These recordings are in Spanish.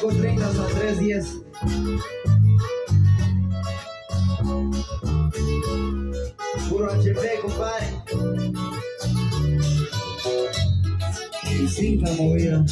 5.30 hasta 3.10. Puro HP, compadre. La movida.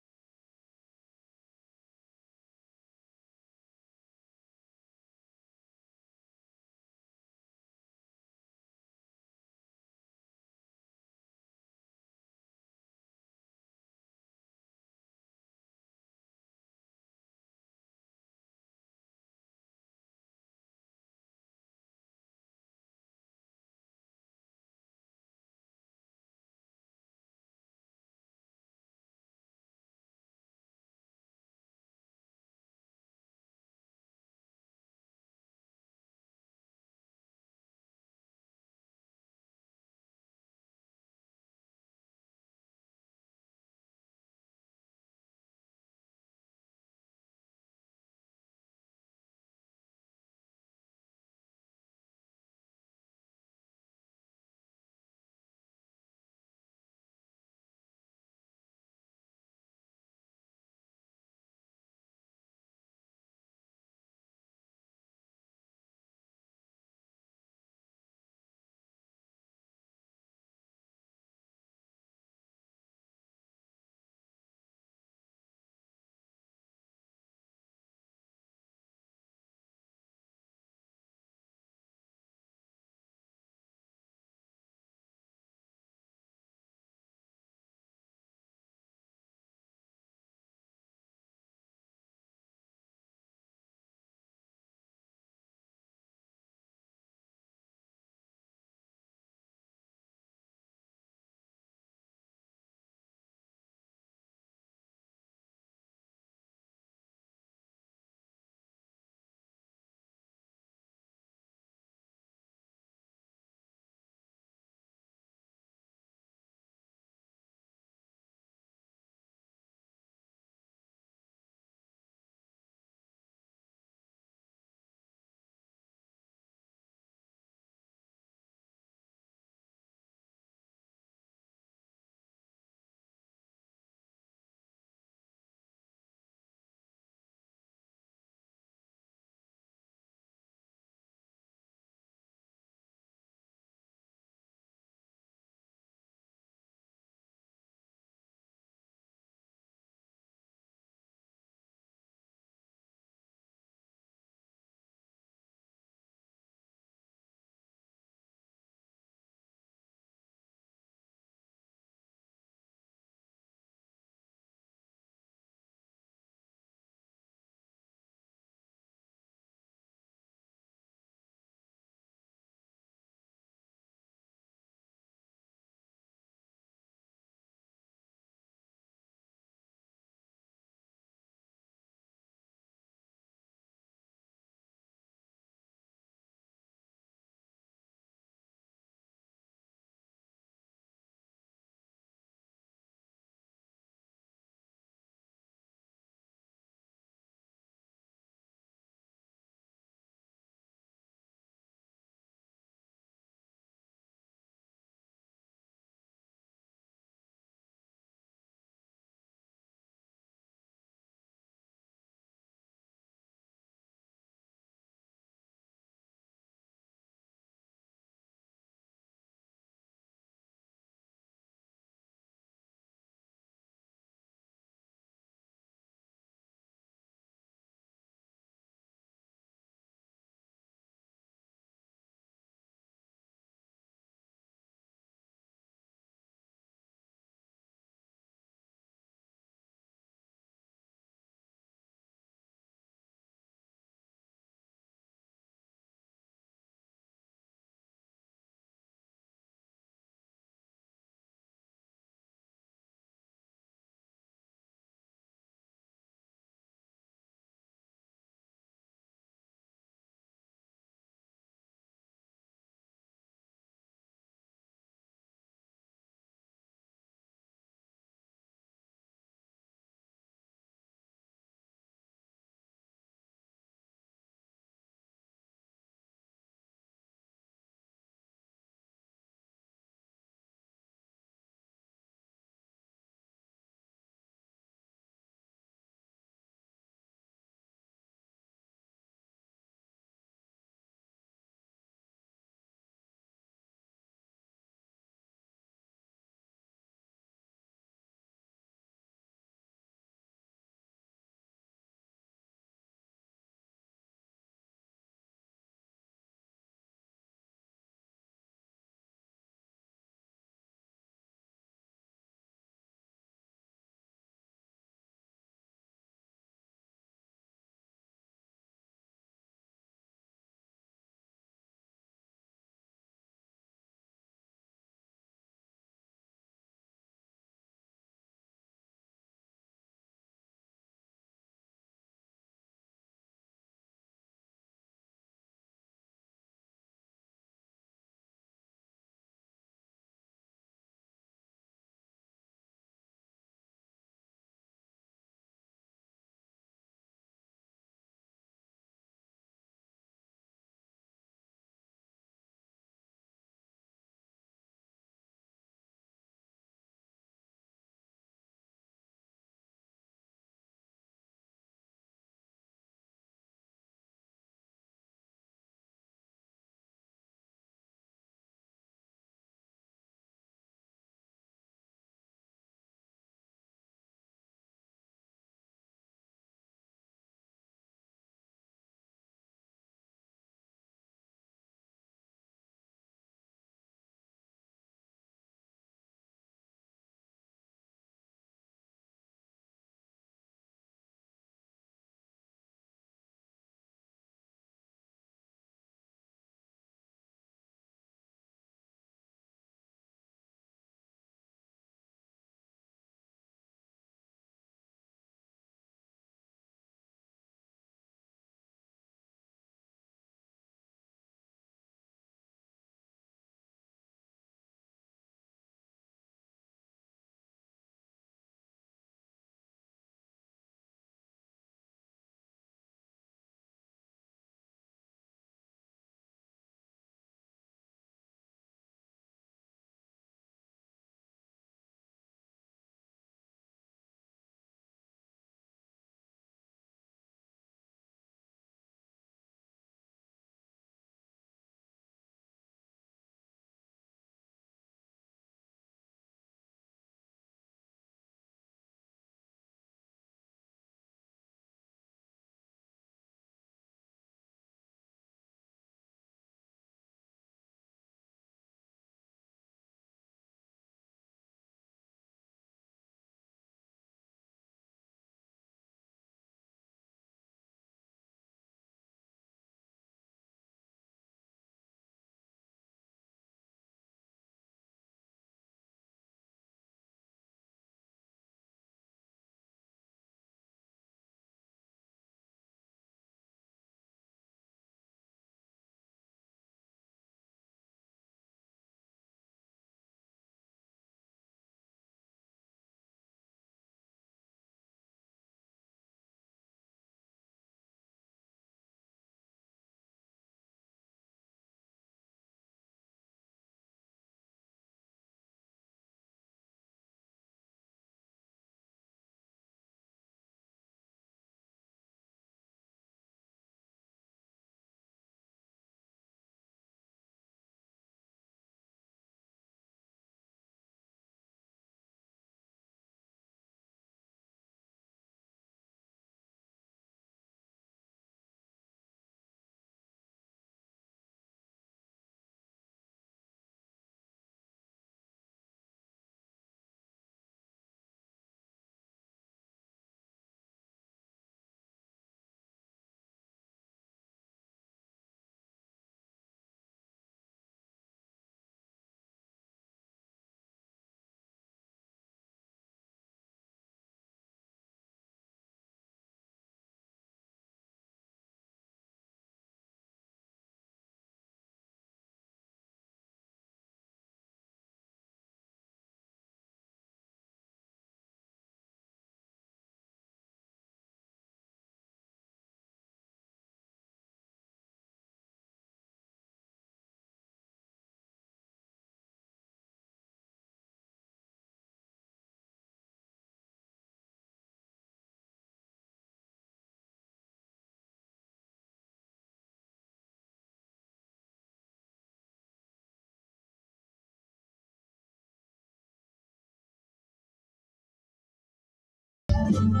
Yo,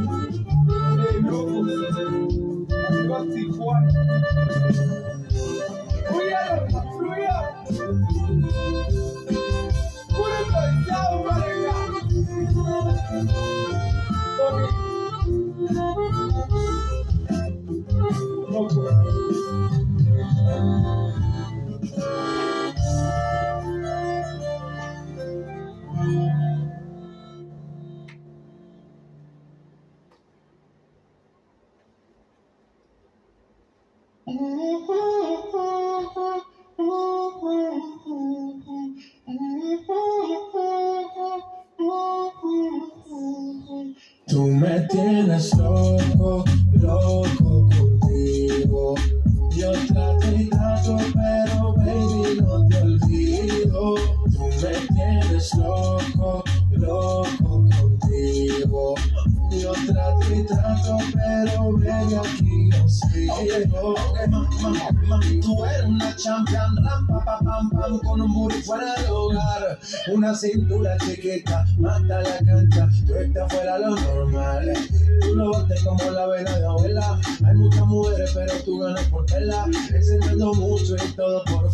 yo, yo, cintura chiquita, mata la cancha, tú estás fuera lo normal. Tú lo bates como la vena de abuela. Hay muchas mujeres, pero tú ganas por tela. Enseñando mucho y todo por.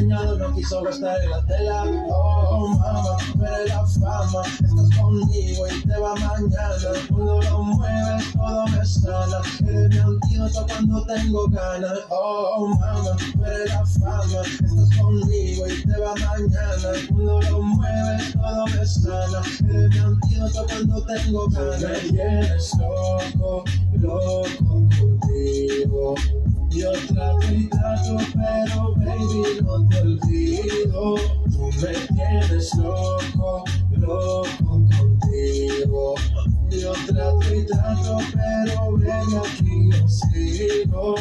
No quiso gastar en la tela. Oh, mama, tú eres la fama. Estás conmigo y te va mañana. Cuando lo mueves, todo me sana. Eres mi antídoto cuando tengo ganas. Oh, mama, tú eres la fama. Estás conmigo y te va mañana. Cuando lo mueves, todo me sana. Eres mi antídoto cuando tengo ganas. Me loco, loco contigo. Yo trato y trato, pero baby no te olvido. Tú me tienes loco, loco contigo. Yo trato y trato, pero baby aquí yo sigo.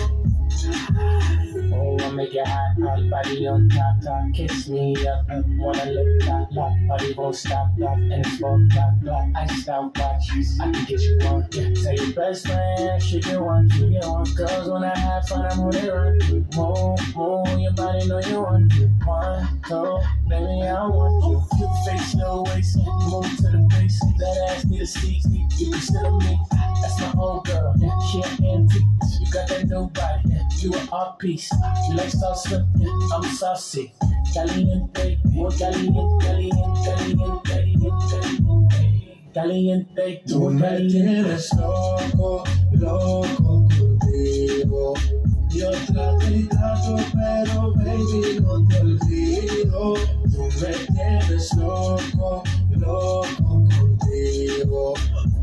Oh, I make it hot, hot body on top, top. Kiss me up, up, wanna lick that, lock, body won't stop, lock, and it's full black, black. Iced out watch, I can get you one, yeah. Tell your best friend, she get one, you get one. Girls when I have fun, I'm who they run to. Move, move, your body know you want to. One, two, baby, I want you. Cute face, no waist, move to the base. That ass need a seat, you consider me. That's my old girl, yeah, she an antique. You got that new body, yeah, you an art piece. You like salsa, I'm saucy. Caliente, muy caliente, caliente, caliente, caliente, caliente, Tú me tienes loco, loco contigo. Yo trato y trato, pero baby no te olvido. Tú me tienes loco, loco contigo.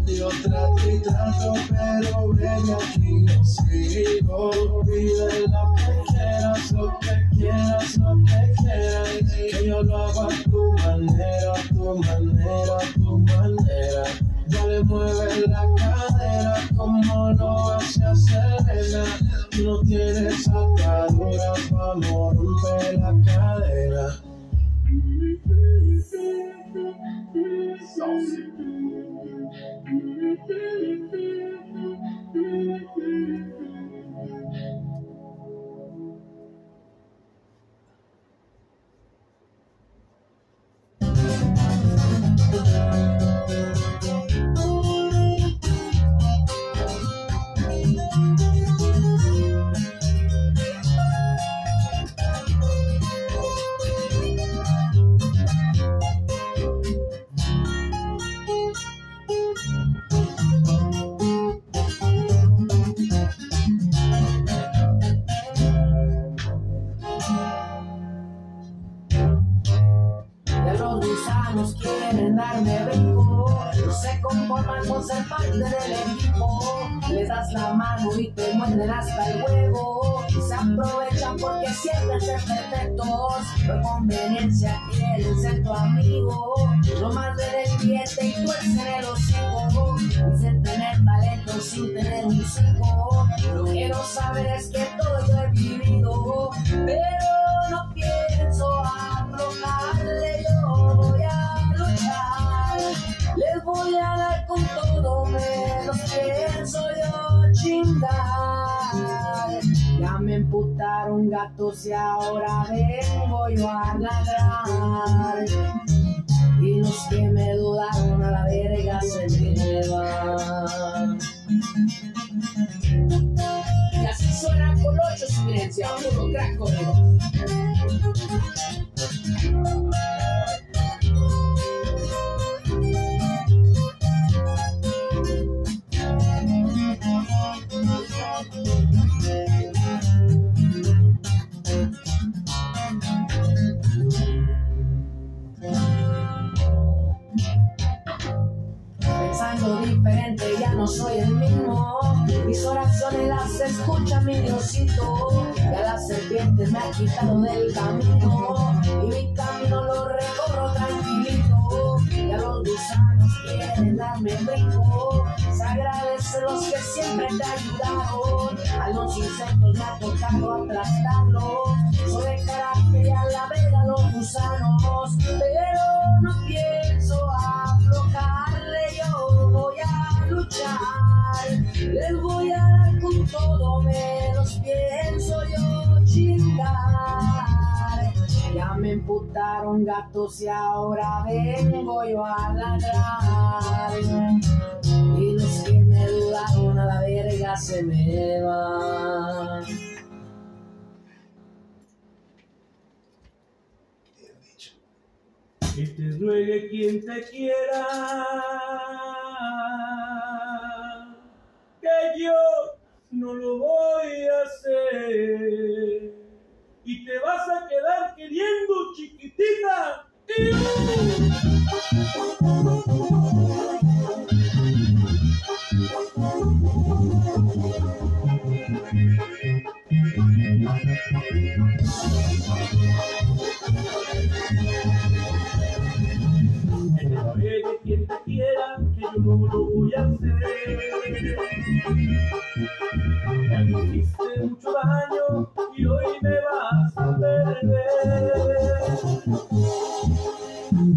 Yo trato y trato, pero baby aquí yo sigo. Pide lo que quieras, lo que quieras, lo que quieras. Que yo lo hago a tu manera, a tu manera, a tu manera. Ya le mueve la cadera como lo hace Selena. Tú no tienes atadura pa' no romper la cadera. De del equipo. Les das la mano y te muerden hasta el huevo. Se aprovechan porque sienten ser perfectos. Por conveniencia quieren ser tu amigo. No más ver el cliente y tuercen el hocico. Dicen tener talento sin tener un cinco. Lo que no saben es que todo yo he vivido. Pero no pienso aflojarle, voy a dar con todo, menos pienso yo chingar. Ya me emputaron gatos y ahora vengo yo a ladrar. Y los que me dudaron a la verga se me van. Y así suena Colocho Silencia, puro crack diferente, ya no soy el mismo. Mis oraciones las escucha mi Diosito. Ya la serpiente me ha quitado del camino. Y mi camino lo recorro tranquilito. Ya los gusanos quieren darme brinco. Se agradece los que siempre te ayudaron. A los insectos me ha tocado aplastarlos. Emputaron gatos y ahora vengo yo a ladrar. Y los que me dudaron a la verga se me van. Que te ruegue quien te quiera. Que yo no lo voy a hacer. Y te vas a quedar queriendo, chiquitita. Quien te quiera, que yo no lo voy a hacer. Hiciste mucho daño y hoy me vas a perder.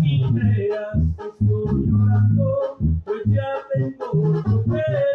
Y creas que estoy llorando, pues ya tengo otro querer.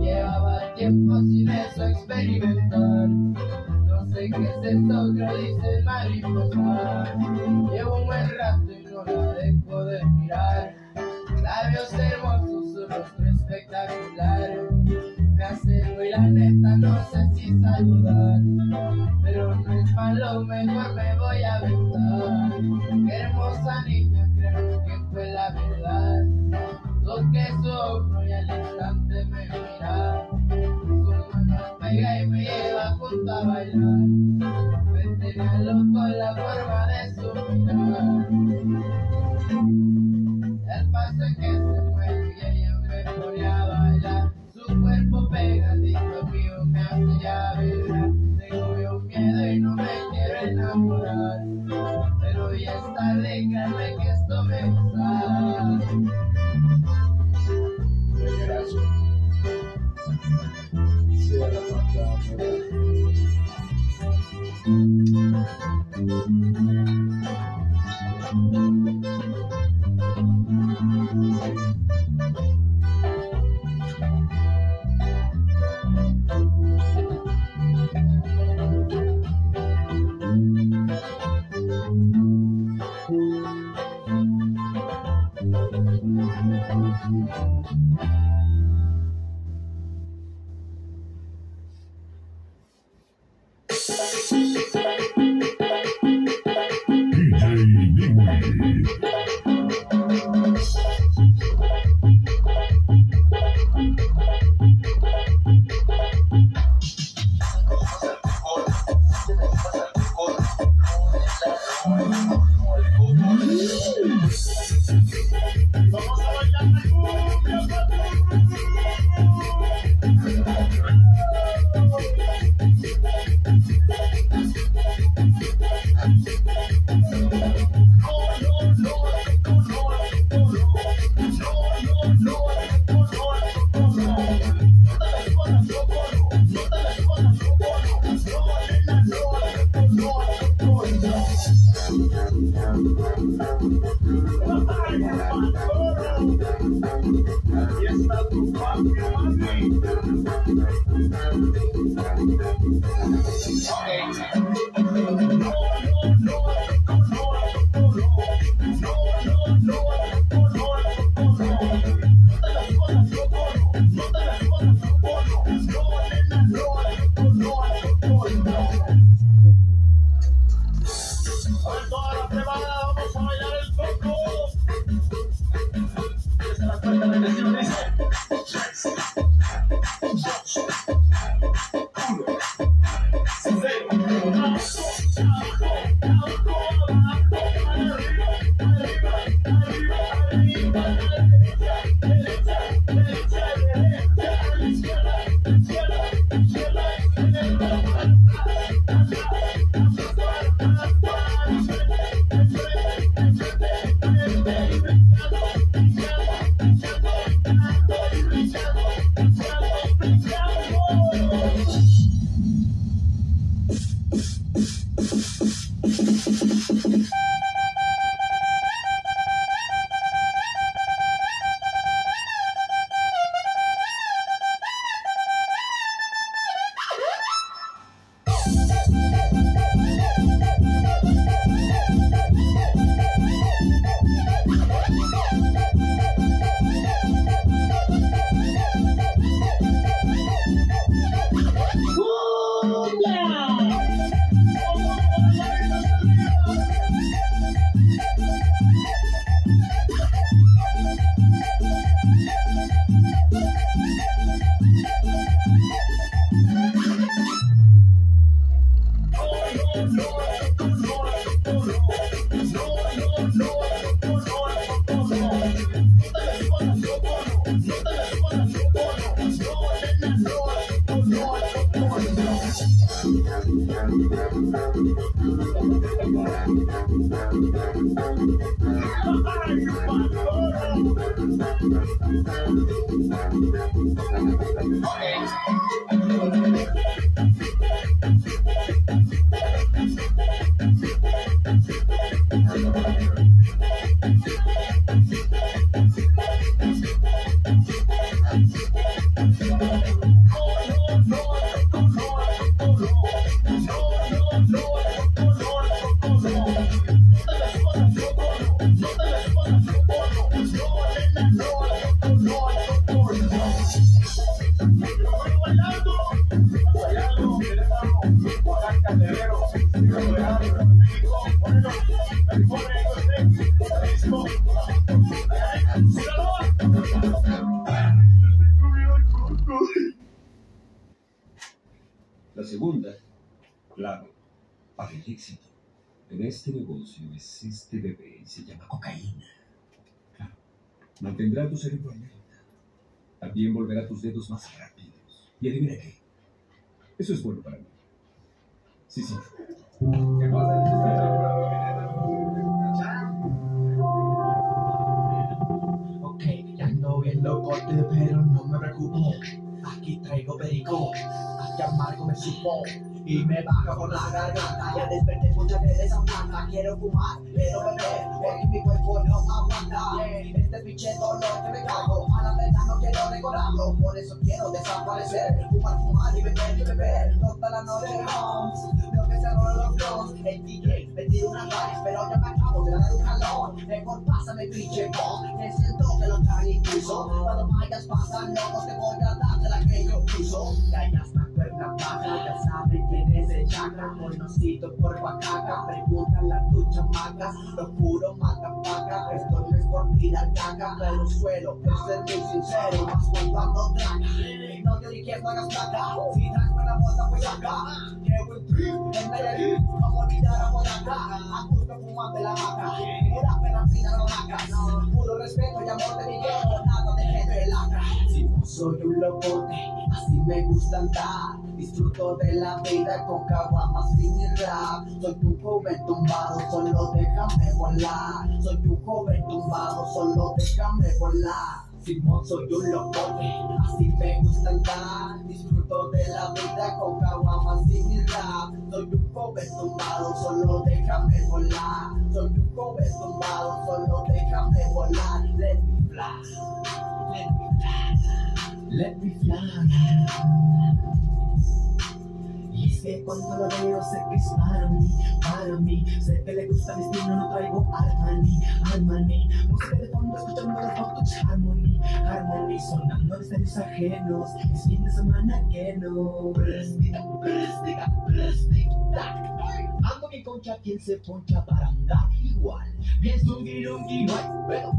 Llevaba tiempo sin eso experimentar. No sé qué es esto que dice mariposa. Llevo un buen rato y no la dejo de mirar. Labios hermosos, su rostro espectacular. Me acerco y la neta no sé si saludar. Pero no es malo, mejor me voy a aventar. Hermosa niña, existe bebé se llama cocaína. Claro, mantendrá tu cerebro alerta. También volverá tus dedos más rápidos. Y adivina qué. Eso es bueno para mí. Sí, sí. ¿Qué Ok, ya ando bien locote, pero no me preocupo. Aquí traigo perico, aquí amargo me supo. Y me baja por la garganta, ya desperté muchas veces a. Quiero fumar, quiero beber, porque mi cuerpo no aguanta. Este pinche dolor que me cago, a la verdad no quiero recordarlo. Por eso quiero desaparecer, fumar, fumar y beber y beber. Toda la noche vamos, veo que se rolan los flows. El DJ me tira una raíz, pero ya me acabo de dar un calor. Mejor pásame pinche pop, que siento que lo traen incluso. Cuando vayas pasan locos, te voy a dar de la que yo uso. Ya ya está cuerda baja, ya saben quién es el chakra. Conocido por Bacaca, preguntan a tus chamacas. Lo juro, mata paca. Esto no es por tirar caca, pero suelo ser muy sincero. Más cuando ando traga. No te dije no hagas plata. Si traes buena bota, pues acá. Llevo el trip en Nayarit, como olvidar a Monaca. A gusto fumando la maca. Pura pena fina no lacas. Puro respeto y amor de mi guerra, nada de gente lacra. Si no soy un locote, así me gusta andar. Disfruto de la vida con caguamas y mi rap. Soy un joven tumbado, solo déjame volar. Soy un joven tumbado, solo déjame volar. Simón, soy un locote, así me gusta andar. Disfruto de la vida con caguamas y mi rap. Soy un joven tumbado, solo déjame volar. Soy un joven tumbado, solo déjame volar. Let me fly, let me fly, let me fly. Que cuando lo veo sé que es para mí, para mí Sé que le gusta mi estilo, no traigo Armani, Armani Música de fondo escuchando los fotos Harmony, Harmony Sonando desde mis ajenos, es fin de semana que no Prestiga, prestiga, prestiga Ando bien concha, quien se poncha para andar igual. Bien zungi, lungi, no hay pero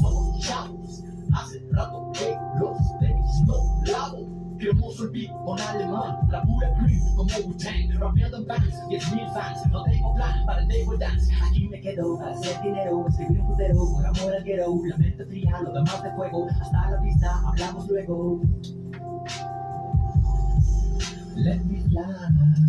somos chavos Hace rato que los tenis no lavo Cremoso el beat con alemán, la pura cream como Wu-Tang Rapeando en bands, 10.000 fans No tengo plan para el table dance. Aquí me quedo para hacer dinero Escribir un putero por amor al guero La mente fría, lo demás de fuego Hasta la vista, hablamos luego. Let me fly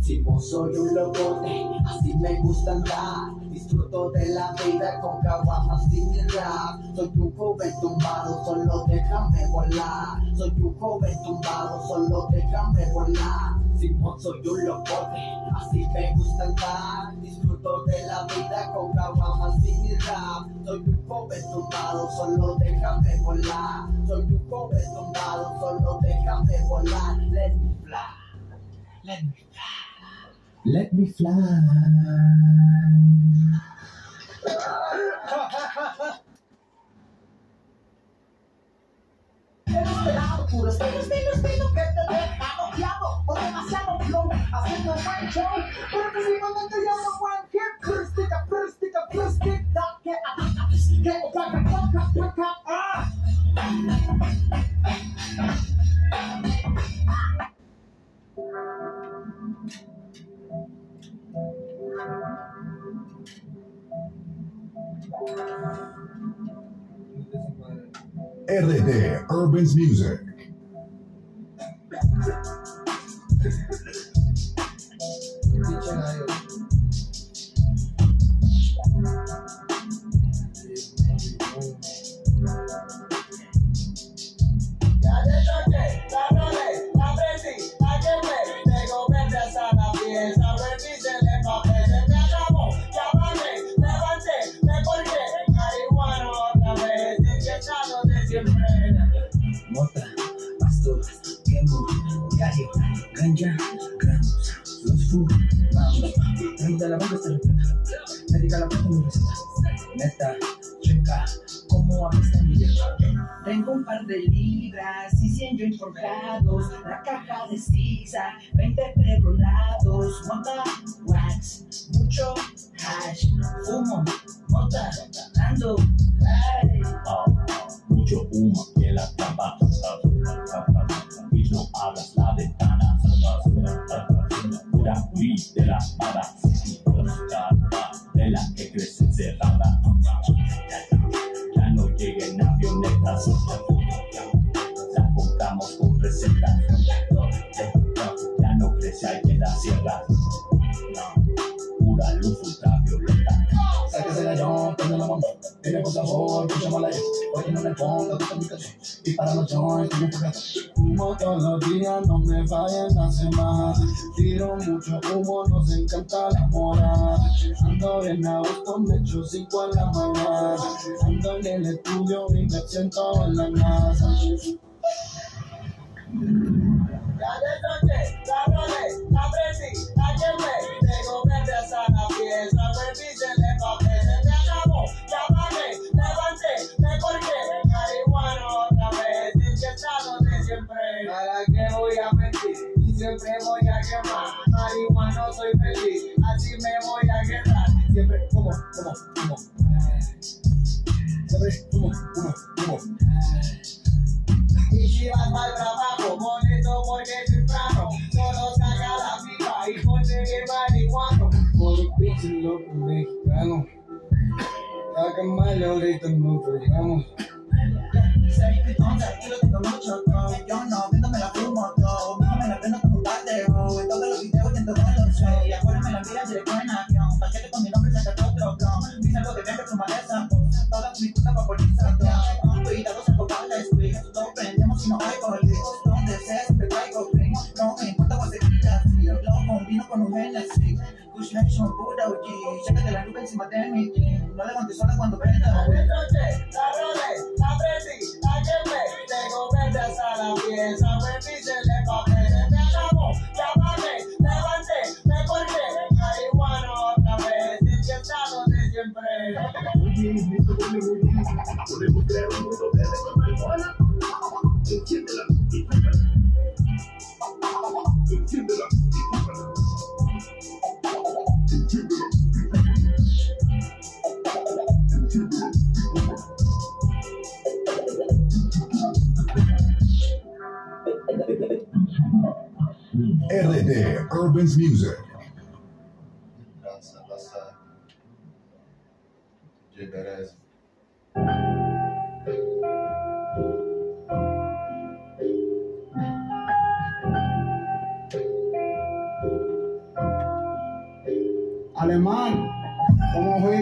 si no soy un locote, así me gusta andar. Disfruto de la vida con caguamas mi rap. Soy un joven tumbado, solo déjame volar. Soy un joven tumbado, solo déjame volar. Simón, soy un locote, así me gusta andar. Disfruto de la vida con caguamas mi rap. Soy un joven tumbado, solo déjame volar. Soy un joven tumbado, solo déjame volar. Let me fly, let me fly. Let me fly. Placa, ah. RD Urban's Music. Los la repleta, médica la neta, checa. Tengo un par de libras y 100 joints forjados, la caja de zigzag, 20 prerolados, mota, wax, mucho hash, fumo, mota, ando, ay. mucho humo que la tapa. Y no abras la ventana. Pura weed de la bala. De la que crece encerrada. Ya no lleguen avionetas. La compramos con recetas. Ya no crece ahí en la sierra. Pura luz prende la mano, dime por favor, que llama la oye no me ponga tu comunicación, y para los joints, que me toca Humo todos los días, no me fallen la semana, tiro mucho humo, nos encanta la moda, ando bien a gusto, me echo cinco en la mañana, ando en el estudio y me siento en la casa. Ya te toqué, la rolé, la prendí, la quemé, tengo verde hasta la pieza, volví, ¿Para qué voy a mentir? Y siempre voy a quemar, marihuana soy feliz, así me voy a quedar. Siempre humo, humo, humo, siempre humo, humo, humo. Y si vas al trabajo, molesto porque es temprano, solo saca la pipa y ponte bien marihuano. Por un pinche loco mexicano. Saca mal ahorita nos fregamos. Soy pitón, tranquilo, tengo mucho no OG. Chécate la nube encima de jean. No levantes sola cuando prenda. La noche, la Music. Alemán, ¿cómo fue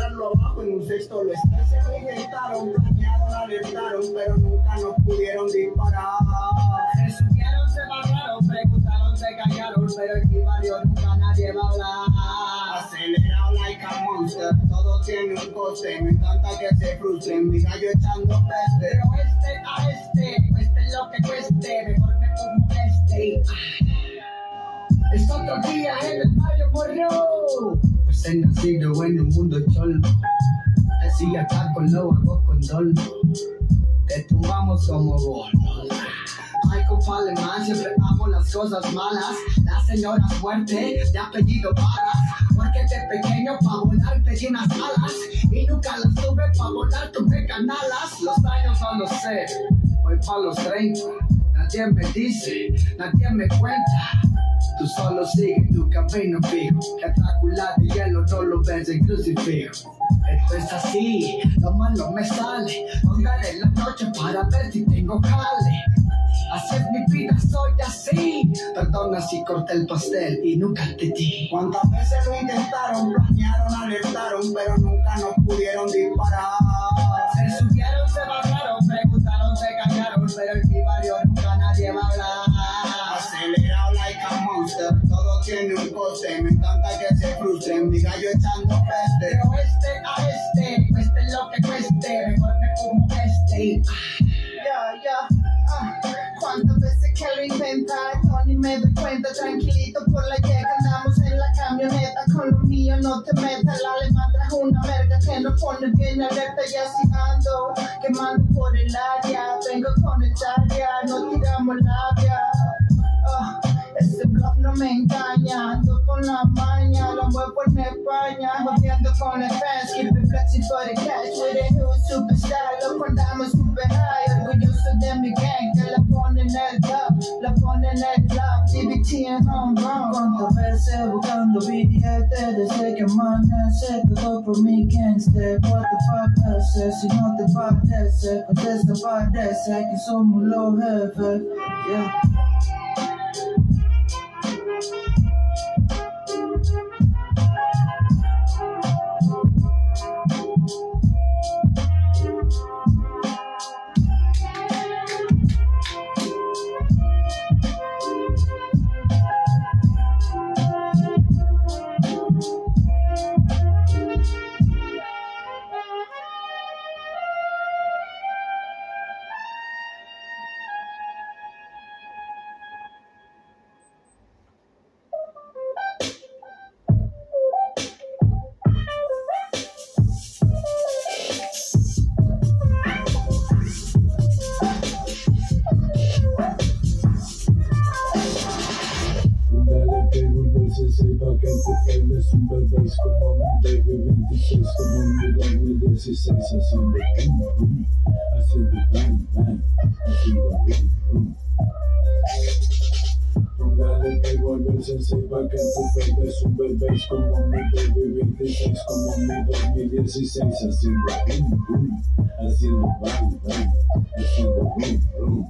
esperarlo abajo en un sexto lo está. Se lo intentaron, planearon, alertaron, pero nunca nos pudieron disparar. Se subieron, se bajaron, preguntaron, se callaron, pero el varios nunca nadie va a hablar. Acelerado like a monster, todo tiene un coste. Me encanta que se frustren, mi gallo echando peste. Pero este a este, cueste lo que cueste, mejor me como este. Es otro día en el barrio Morro. He nacido en un mundo cholo. Así acá con lo hago con dolo. Te tumbamos como bolos. Ay, compa alemán, siempre amo las cosas malas. La señora fuerte, de apellido Varas. Porque de pequeño pa' volar pedí unas alas. Y nunca las tuve pa' volar, tuve canalas. Los años no los sé, voy pa' los 30. Nadie me dice, nadie me cuenta. Tú solo sigue tu camino fijo, que Drácula de hielo no lo ves en crucifijo. Esto es así, lo malo me sale. Póngale la noche para ver si tengo jale. Así es mi vida, soy así. Perdona si corté el pastel y nunca te di. ¿Cuántas veces lo intentaron, planearon, alertaron, pero nunca nos pudieron disparar? Se subieron, se bajaron, preguntaron, se callaron, pero en mi tiene un coste. Me encanta que se frustren, mi gallo echando peste. Pero este a este, cueste lo que cueste, mejor me como este. Ya, ya. ah. Cuántas veces que lo intenta, yo ni me doy cuenta, tranquilito por la llega, andamos en la camioneta con lo mío, no te metas, la alemán trajo una verga que nos pone bien alerta y así ando, quemando por el área, vengo con el área, no tiramos labia, Ah, ese no me engaña, ando con la maña, lo muevo en España, jodiendo con el fans, keep it flexing for the cash, with a new superstar, lo andamos super high, orgulloso de mi gang, que la pone en el top, la pone en el club, TBT en home run. Cuántas veces buscando billetes desde que amanece? Todo por mi gangster What the fuck haces si no te parece Contesta parece que somos los jefes. Yeah. Como mi baby 26 como mi 2016 haciendo pum pum haciendo bang bang haciendo rum rum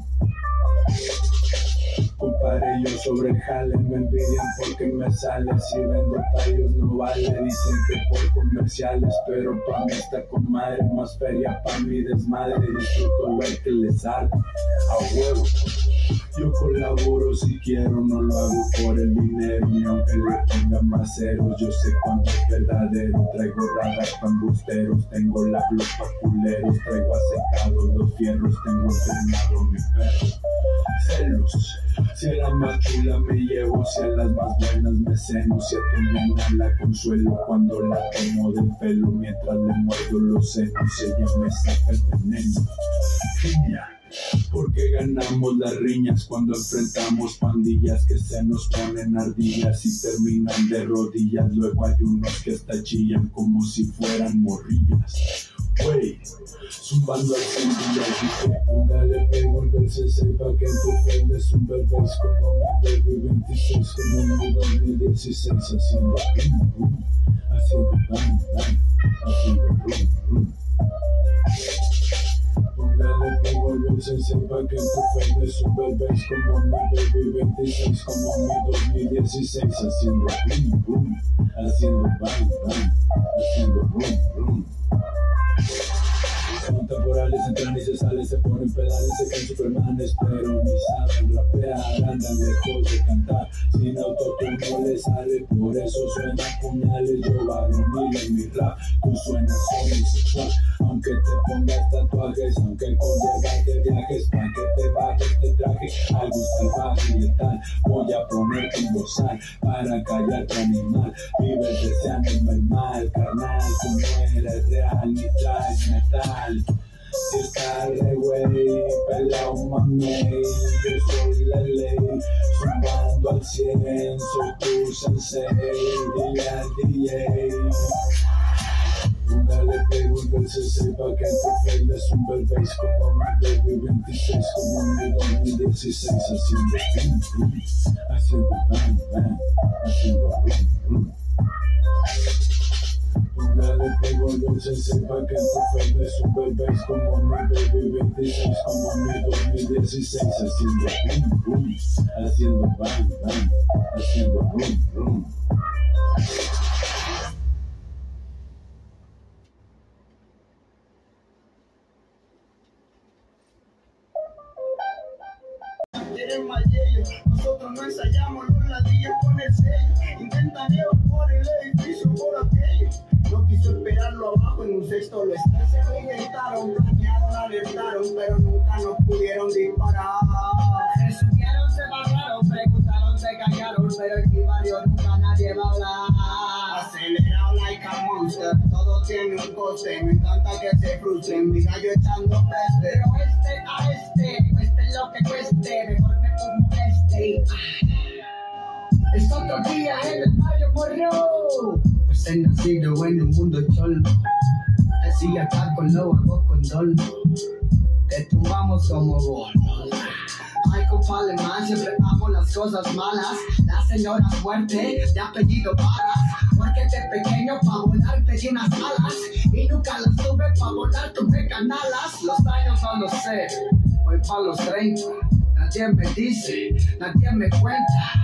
Compadre, yo sobre el jale me envidian porque me sale. Si vendo tallos no vale, dicen que por comerciales. Pero pa' mí está con madre, más feria pa' mi desmadre. Disfruto ver que les sale a huevo. Yo colaboro si quiero, no lo hago por el dinero, ni aunque le ponga más ceros. Yo sé cuánto es verdadero. Traigo radar pa' embusteros, tengo la luz pa' culeros. Traigo aceitados los fierros, tengo entrenado mi perro. Celos, si a la más chula me llevo, si a las más buenas me ceno, si a tu nena la consuelo cuando la tomo del pelo mientras le muerdo los senos, ella me saca el veneno. Genial. Porque ganamos las riñas cuando enfrentamos pandillas que se nos ponen ardillas y terminan de rodillas. Luego hay unos que hasta chillan como si fueran morrillas. Wey, zumbando al fundillo dije, póngale pe volverse sepa que en tu es un bebés como mi baby 26, como mi 2016, haciendo pum pum, haciendo bang bang, haciendo rum rum. Que volverse sepa que tu fe es un bebés como mi baby 26, como mi 2016, haciendo pum pum, haciendo bang bang, haciendo rum rum. Son temporales, entran y se salen, se ponen pedales, se caen supermanes, pero ni saben rapear, andan lejos de cantar, sin autotune no les sale, por eso suenan puñales, yo varonil en mi rap, tú suenas homosexual, aunque te pongas tatuajes, aunque conllevas de viajes, pa' que te bajes te traje, algo salvaje y letal, voy a ponerte un bozal, para callar tu animal, vives deseando el mal, carnal, tú no eres real, ni traes metal. Si está re güey, pelao mamey, yo soy la ley, zumbando al cien, soy tu sensei, dile al DJ. Póngale play, volverse sepa que tu fail es un verbéis como mi baby 26, como mi 2016, haciendo pim, pim, haciendo bang, bang, haciendo rum, rum. Póngale play, volverse sepa que tu fail es un verbéis como mi baby 26, como mi 2016, haciendo pim, pum, haciendo bang, bang, haciendo rum, rum. Quieren mal yello, nosotros no ensayamos los ladrillos con el sello. Intentan evacuar el edificio por aquello. No quiso esperarlo abajo, en un sexto lo está. Se lo intentaron, planearon, alertaron, pero nunca nos pudieron disparar. Se subieron, se bajaron, preguntaron, se callaron, pero en mi barrio nunca nadie va a hablar. Acelerado like a monster, todo tiene un coste. Me encanta que se frustren, mi gallo echando peste. Pero este a este, cueste lo que cueste, mejor me pongo este. Es otro día en el barrio morro. Pues he nacido en un mundo cholo. Así acá con lo hago con dolo. Te tumbamos como bolos. Ay, compa alemán, siempre amo las cosas malas. La señora fuerte, de apellido Varas. Porque de pequeño pa' volar pedí unas alas. Y nunca las tuve pa' volar, tuve canalas. Los años no lo sé, voy pa' los 30. Nadie me dice, nadie me cuenta.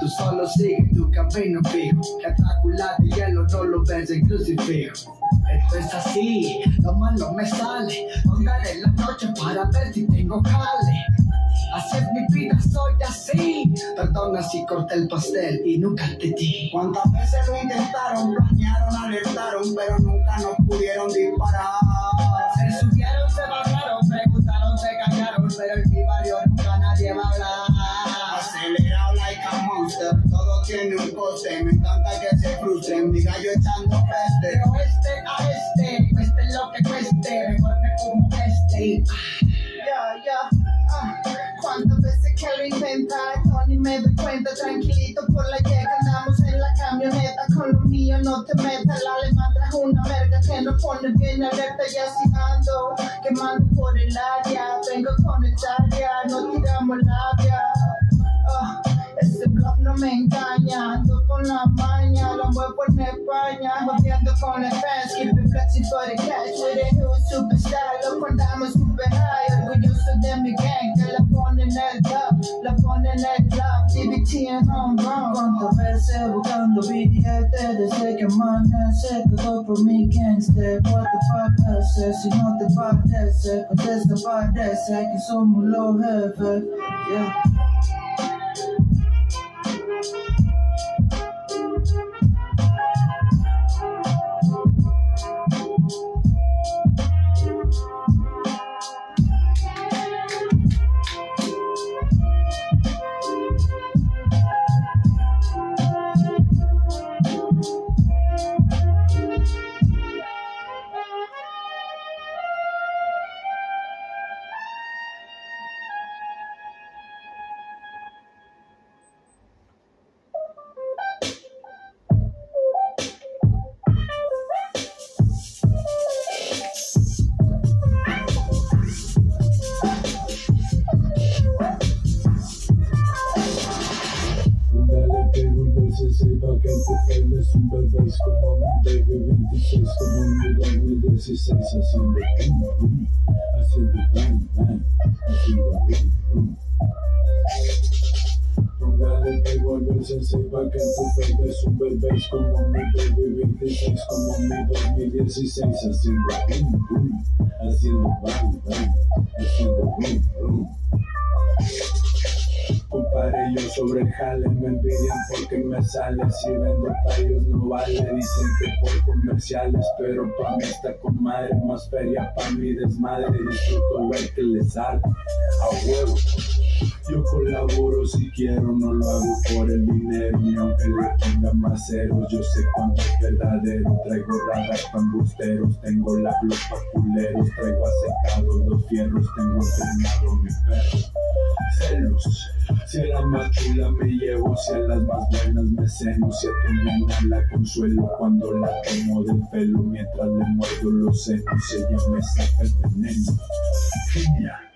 Tú solo sigue tu camino fijo. Que Drácula de hielo no lo ves en crucifijo. Esto es así, lo malo me sale. Póngale la noche para ver si tengo jale. Así es mi vida, soy así. Perdona si corté el pastel y nunca te di. Cuántas veces lo intentaron, planearon, alertaron, pero nunca nos pudieron disparar. Frustren, mi gallo echando peste. Pero este a este, cueste lo que cueste, mejor me como este. Ya, ya, ah, cuántas veces que lo intenta, yo ni me doy cuenta, tranquilito por la llega, andamos en la camioneta con lo mío, no te metas, la alemán trajo una verga que nos pone bien alerta y así ando, quemando por el área, vengo con el área, no tiramos labia, ah, ese no me engaña, ando con la maña, la muevo en España, moviendo con el fans, keep it flexing for the cash, a new superstar, loco andamos super high, orgulloso de mi gang, que la pone en el top, la pone en el club, DBT en home run. Cuántas veces buscando billetes, desde que amanece, todo por mi gangster, what the fuck hace, si no te parece, pues desaparece, que somos los jefes, yeah thank you verbéis como mi baby 26, como mi 2016, haciendo pum pum, haciendo bang bang, haciendo rum rum. Comparé yo sobre el jale, me envidian porque me sale. Si vendo pa' ellos no vale, dicen que por comerciales, pero pa' mí está con madre, más feria pa' mi desmadre. Disfruto ver que les sale a huevo. Yo colaboro si quiero, no lo hago por el dinero, ni aunque le ponga más ceros. Yo sé cuánto es verdadero, traigo radar pa' embusteros, tengo la glock pa' culeros, traigo aceptados los fierros, tengo entrenado mi perro. Celos, si a la más chula me llevo, si a las más buenas me ceno, si a tu nena la consuelo cuando la tomo del pelo, mientras le muerdo los senos, ella me saca el veneno. Genia.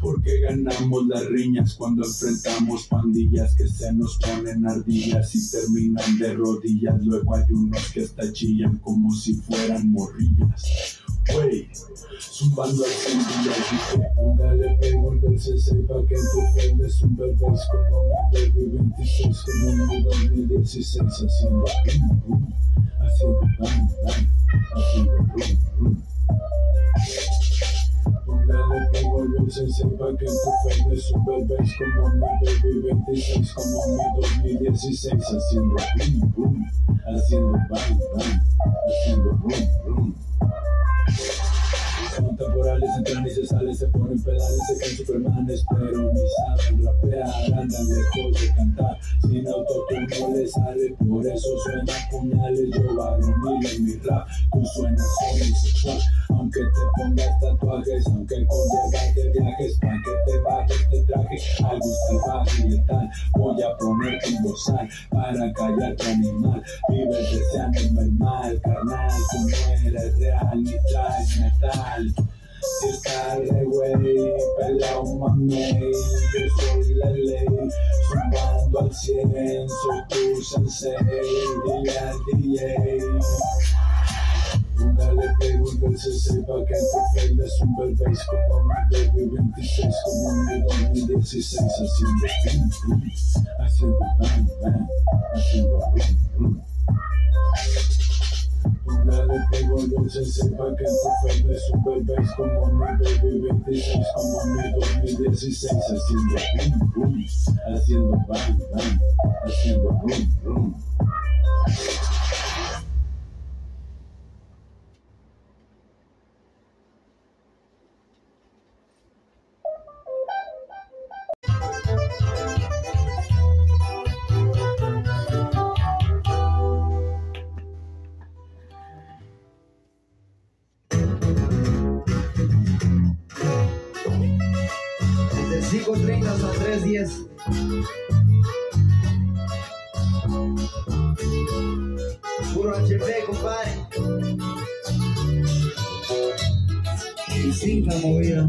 Porque ganamos las riñas cuando enfrentamos pandillas que se nos ponen ardillas y terminan de rodillas. Luego hay unos que hasta chillan como si fueran morrillas. Wey, zumbando al cintillo dije, póngale pego el verse sepa que en tu frente es un bebé como mi baby 26, como mi 2016, haciendo boom, boom, haciendo haciendo rum, rum. Póngale pego el verse sepa que tu frente es un bebé como mi baby 26, como mi 2016, haciendo boom, boom, haciendo bang, bang, haciendo rum, rum. Son temporales, entran y se salen, se ponen pedales, se caen supermanes, pero ni saben rapear, andan lejos de cantar, sin autotune no les sale, por eso suena puñales, yo varonil en mi rap, tú suenas homosexual, aunque te pongas tatuajes, aunque con de viajes, pa' que te bajes te traje, algo salvaje y letal, voy a ponerte un bozal, para callar tu animal, vives deseándome el mal, carnal, tú no eres real, ni traes metal. Si re güey, pelao mamey, yo soy la ley, zumbando al cien, soy tu sensei, dile al DJ. Póngale pego el verse sepa que en tu frente es un bebé como mi baby 26, como mi 2016, haciendo pim, pim, haciendo bang, haciendo rum, rum. Póngale pego el verse sepa que en tu frente es un bebé como mi baby 26, como mi 2016, haciendo pim, pum, haciendo bang, bang, haciendo rum, rum. Movida.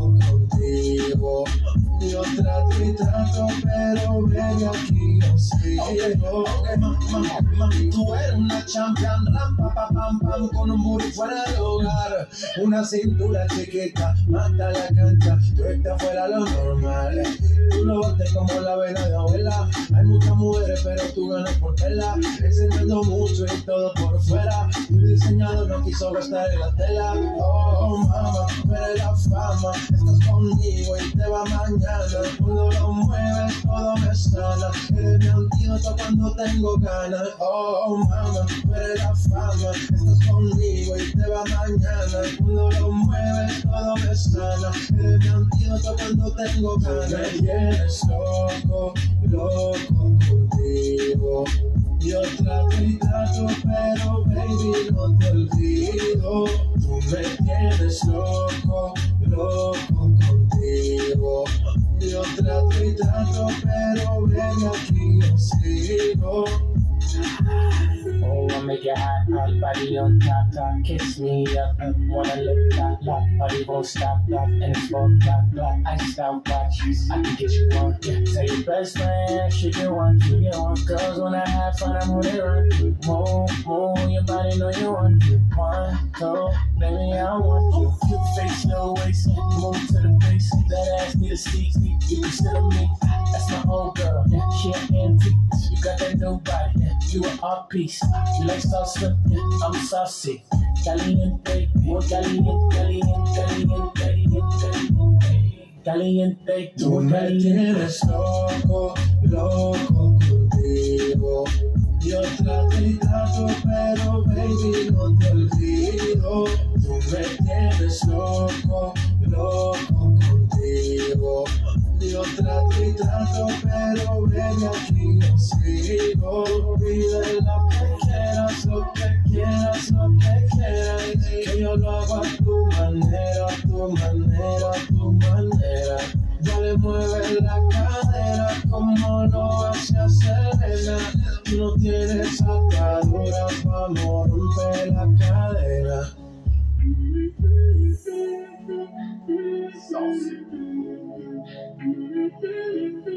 trato y trato, pero baby aquí yo sigo. Mami, tú eres una champion, ram, pa, pa, pam, pam, con un booty fuera de hogar. Una cintura chiquita, mata la cancha, tú estás fuera lo normal. Tú lo bates como la vena de abuela. Hay muchas mujeres, pero tú ganas por tela. Enseñando mucho y todo por fuera. Tu diseñador no quiso gastar en la tela. Oh, mama, pero la fama. Estás conmigo y te va mañana. Cuando lo mueves, todo me sana. Eres mi antídoto cuando tengo ganas. Oh, mama, pero la fama. Estás conmigo y te va mañana. Cuando lo mueves, todo me sana. Eres mi antídoto cuando tengo ganas. Me tienes loco, loco contigo. Yo trato y trato, pero baby no te olvido. Tú me tienes loco, loco contigo. Yo trato y trato, pero baby aquí yo sigo. Oh, I make it hot, hot body on top, top. Kiss me up, up, wanna lick that, lock, body won't stop, lock, and it's full black, black. Iced out watches, I can get you one. Yeah, tell your best friend, she get one, she get one. Girls when I have fun, I'm who they run. Move, move, your body know you want. One, two, baby, I want you. Cute face, no waist, move to the base. That ass need a seat, you on me. That's my old girl, she an antique. You got that new body, you an art piece. You like salsa, I'm saucy. Caliente, more caliente, caliente, caliente, caliente, caliente, Tú more me caliente. tienes loco, loco contigo. Yo trato y trato, pero baby no te olvido. Tú me tienes loco, loco contigo. Yo trato y trato, pero baby aquí yo sigo. Pide lo que quieras, lo que quieras, lo que quieras. Que yo lo hago a tu manera, a tu manera, a tu manera. Dale, mueve la cadera como lo hace Selena. No tienes ataduras, vamos, rompe la cadera. De Thank you.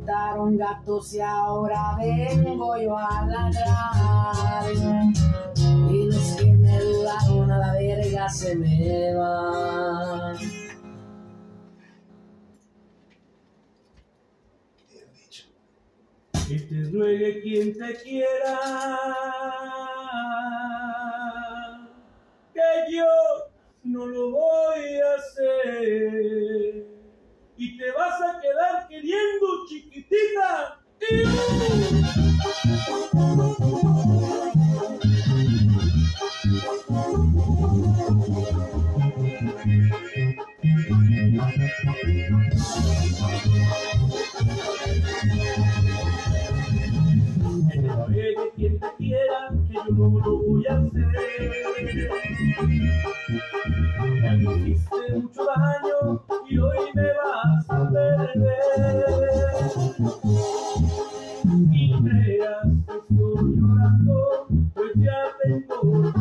soltaron gatos y ahora vengo yo a ladrar. Y los que me dudaron a la verga se me van. Que te ruegue quien te quiera, que yo no lo voy a hacer y te vas a quedar queriendo, chiquitita. quien te quiera, que yo no lo voy a hacer hiciste mucho daño y hoy me vas a perder. Y creas que estoy llorando, pues ya tengo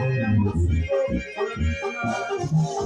Thank you.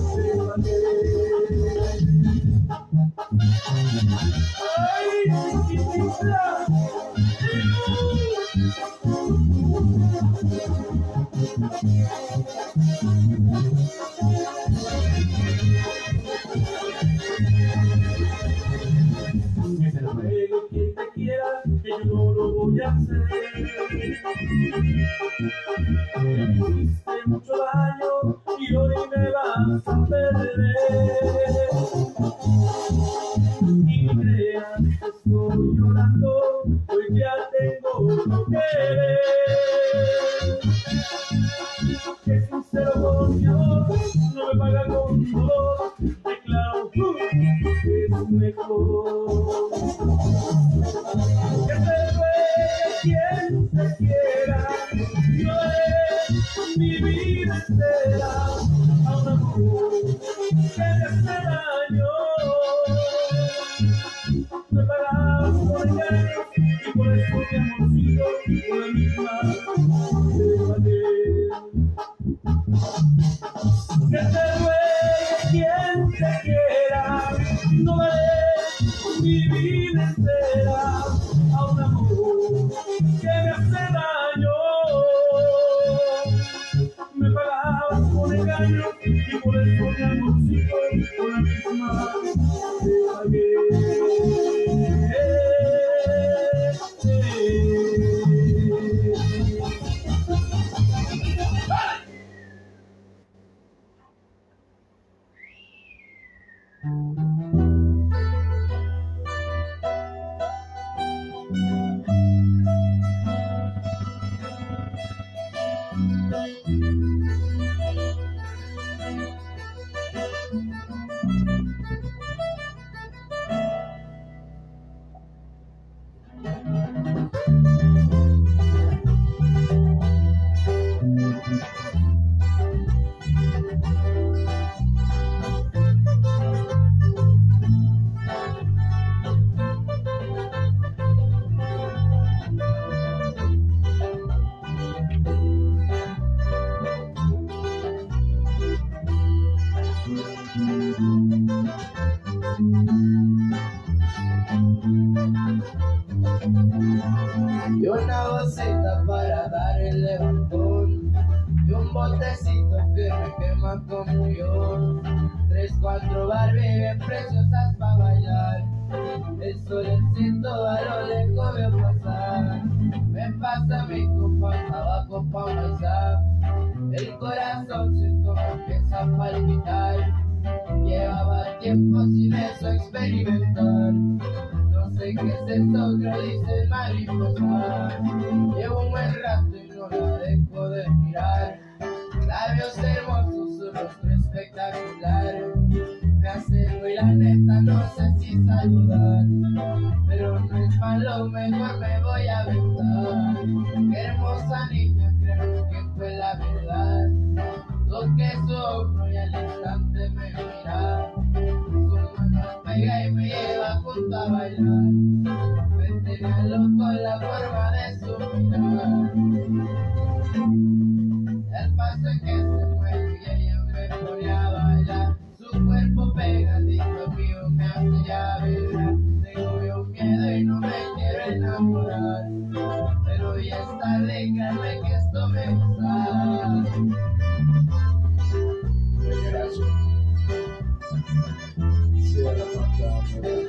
Thank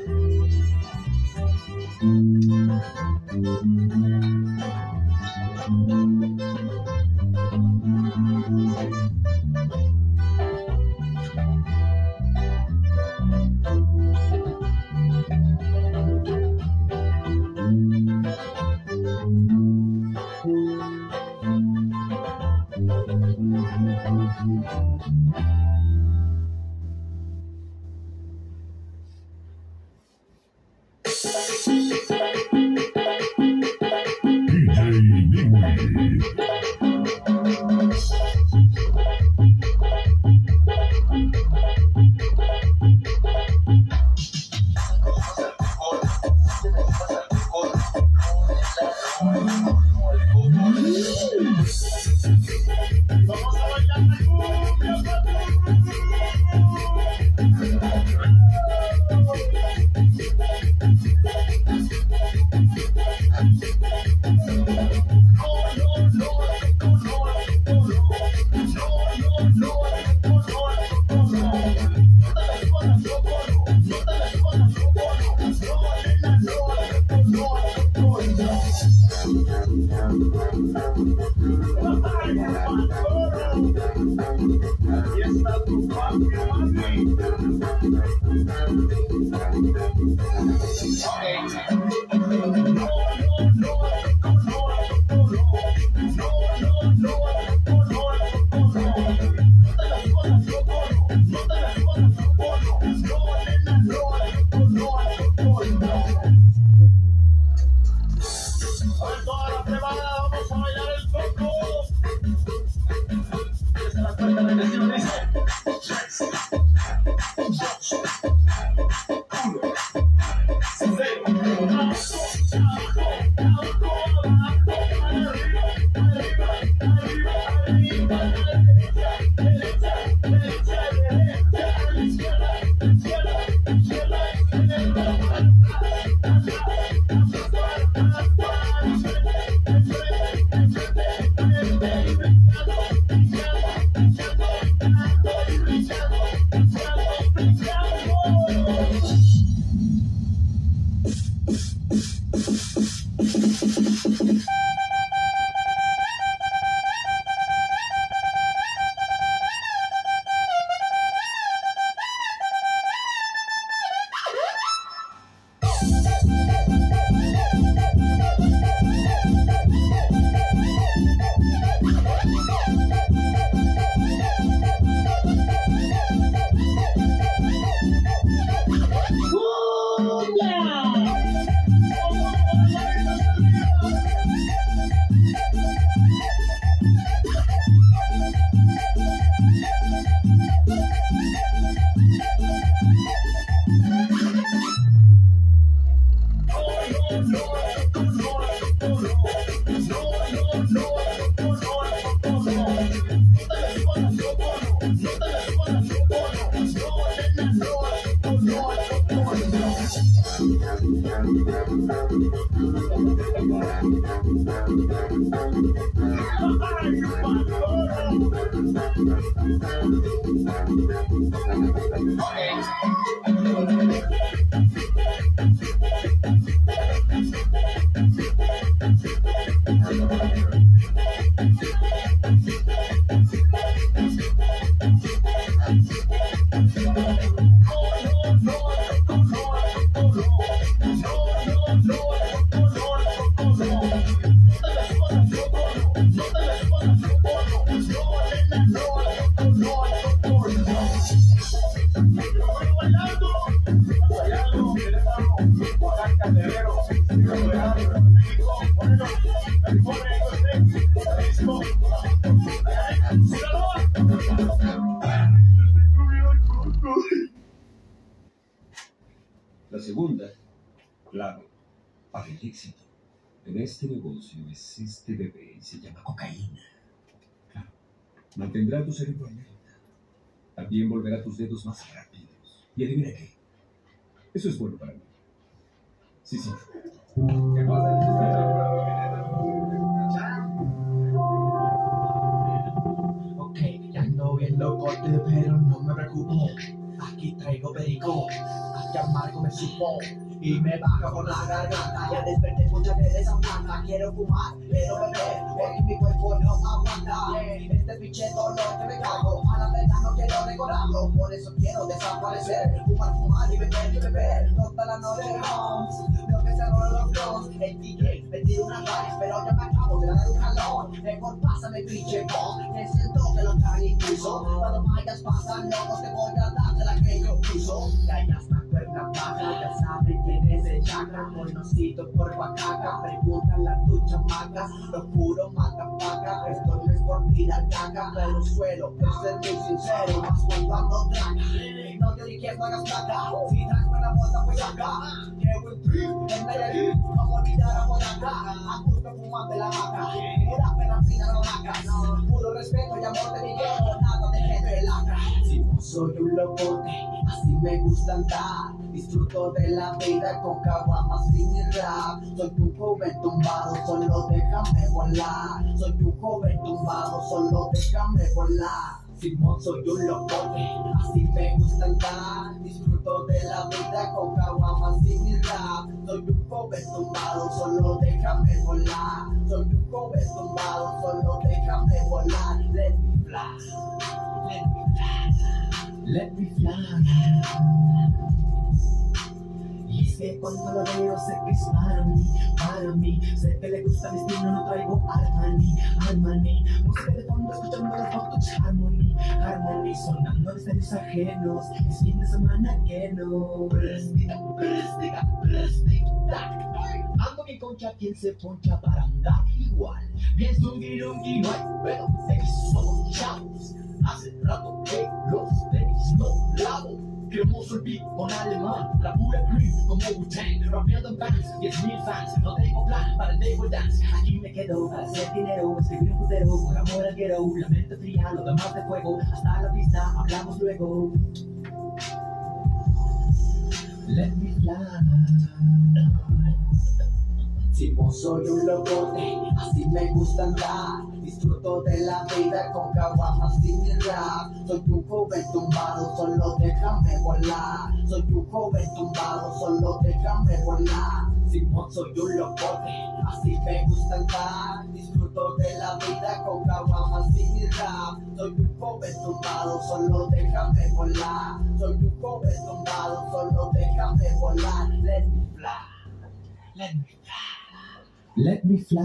you. La mantendrá tu cerebro alerta. También volverá tus dedos más rápidos. Y adivina qué. Eso es bueno para mí. Sí, sí. Ok, ya ando bien locote, pero no me preocupo. Aquí traigo perico, aquí amargo me supo. Y me baja por la garganta, ya desperté muchas veces a. Quiero fumar, quiero beber, porque mi cuerpo no aguanta. Este pinche dolor que me cago, a la verdad no quiero recordarlo. Por eso quiero desaparecer, fumar, fumar y beber y beber. Toda la noche homes, lo que se los flows. El DJ me una raíz, pero ya me acabo de dar un jalón. Mejor pásame pinche bong, que siento que lo traen incluso. Cuando vayas pasan locos, te voy a dar de la que yo puso. Ya ya está ya saben quién es el chakra. Conocido por Oaxaca, preguntan a tus chamacas. Lo puro mata paca, esto no es por tirar caca, pero suelo, es ser muy sincero, más cuando ando traga. No te dije no hagas plata, si traes buena bolsa pues acá. Llevo el trip, en Nayarit, como olvidar a Monaca. A gusto fumando de la maca, era perra fina no maca. Puro respeto y amor de mi nada de gente lacra. Si no soy un locote, así me gusta andar. Disfruto de la vida con caguamas sin rap. Soy un joven tumbado, solo déjame volar. Soy un joven tumbado, solo déjame volar. Simón soy un locote, así me gusta andar. Disfruto de la vida con caguamas sin rap. Soy un joven tumbado, solo déjame volar. Soy un joven tumbado, solo déjame volar. Let me fly, let me fly, let me fly. Y que cuando lo veo sé que es para mí, para mí. Sé que le gusta mi estilo, no traigo Armani, Armani Música de fondo escuchando los fotos, Harmony, Harmony Sonando en escenarios ajenos, es fin de semana que no. Plástica, plástica, plástica Ando bien concha, quien se poncha para andar igual Bien zungi lungi, no hay pedo, sé somos chavos. Hace rato que los tenis no Cremoso el beat con alemán, la pura creep como Wu-Tang Rapeando en bands, 10.000 fans No tengo plan para el table dance Aquí me quedo para hacer dinero Escribir un putero, por amor al guero La mente fría, lo demás de fuego Hasta la vista, hablamos luego Let me fly si no soy un locote, así me gusta andar. Disfruto de la vida con caguamas sin mi rap. Soy un joven tumbado, solo déjame volar. Soy un joven tumbado, solo déjame volar. Simón soy un locote, así me gusta andar. Disfruto de la vida con caguamas sin mi rap. Soy un joven tumbado, solo déjame volar. Soy un joven tumbado, solo déjame volar. Let me fly, let me fly. Let me fly.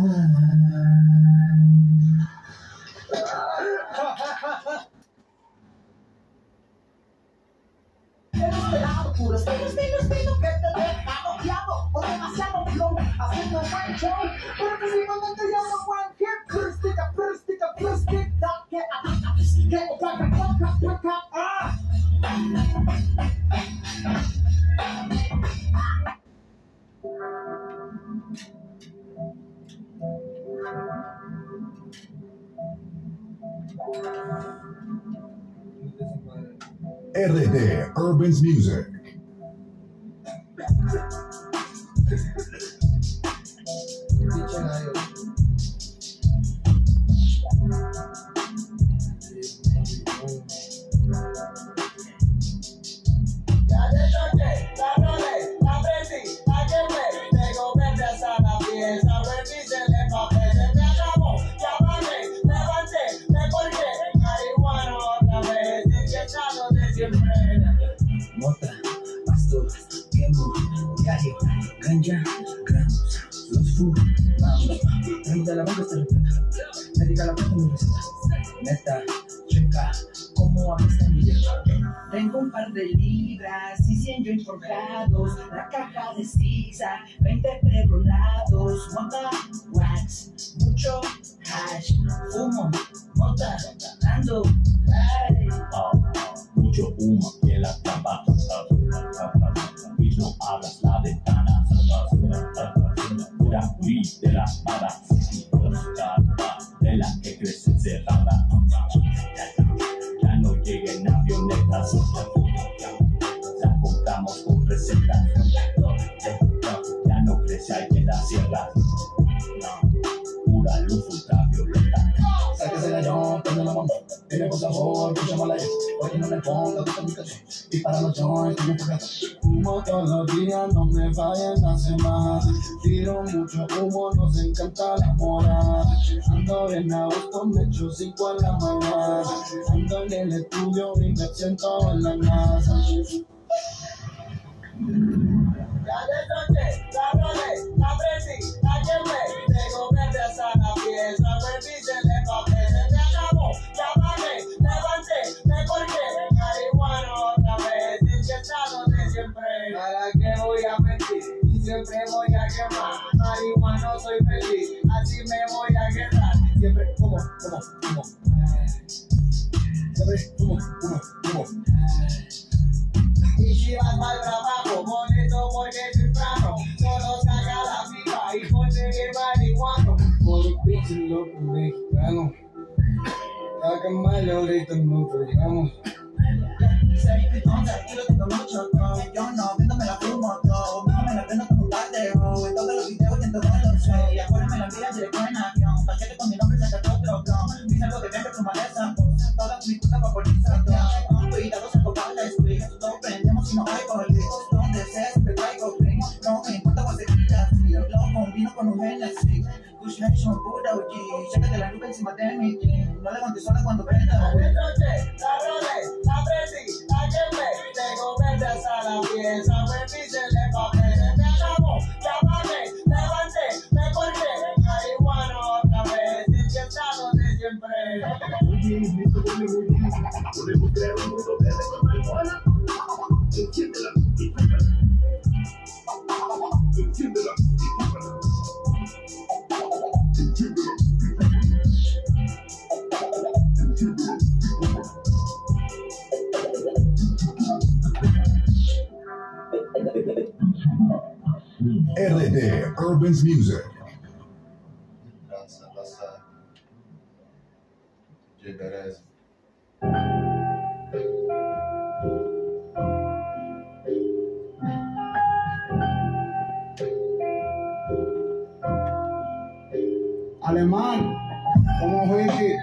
Puro estilo, estilo, estilo que te deja bloqueado por demasiado flow, haciendo buen show. Pero que si no te llamo Juan, que plástica, plástica, plástica, que ataca, que ataca, toca, toca, ah. RD Urban's Music. back. llegar eso. Alemán, como Ricky.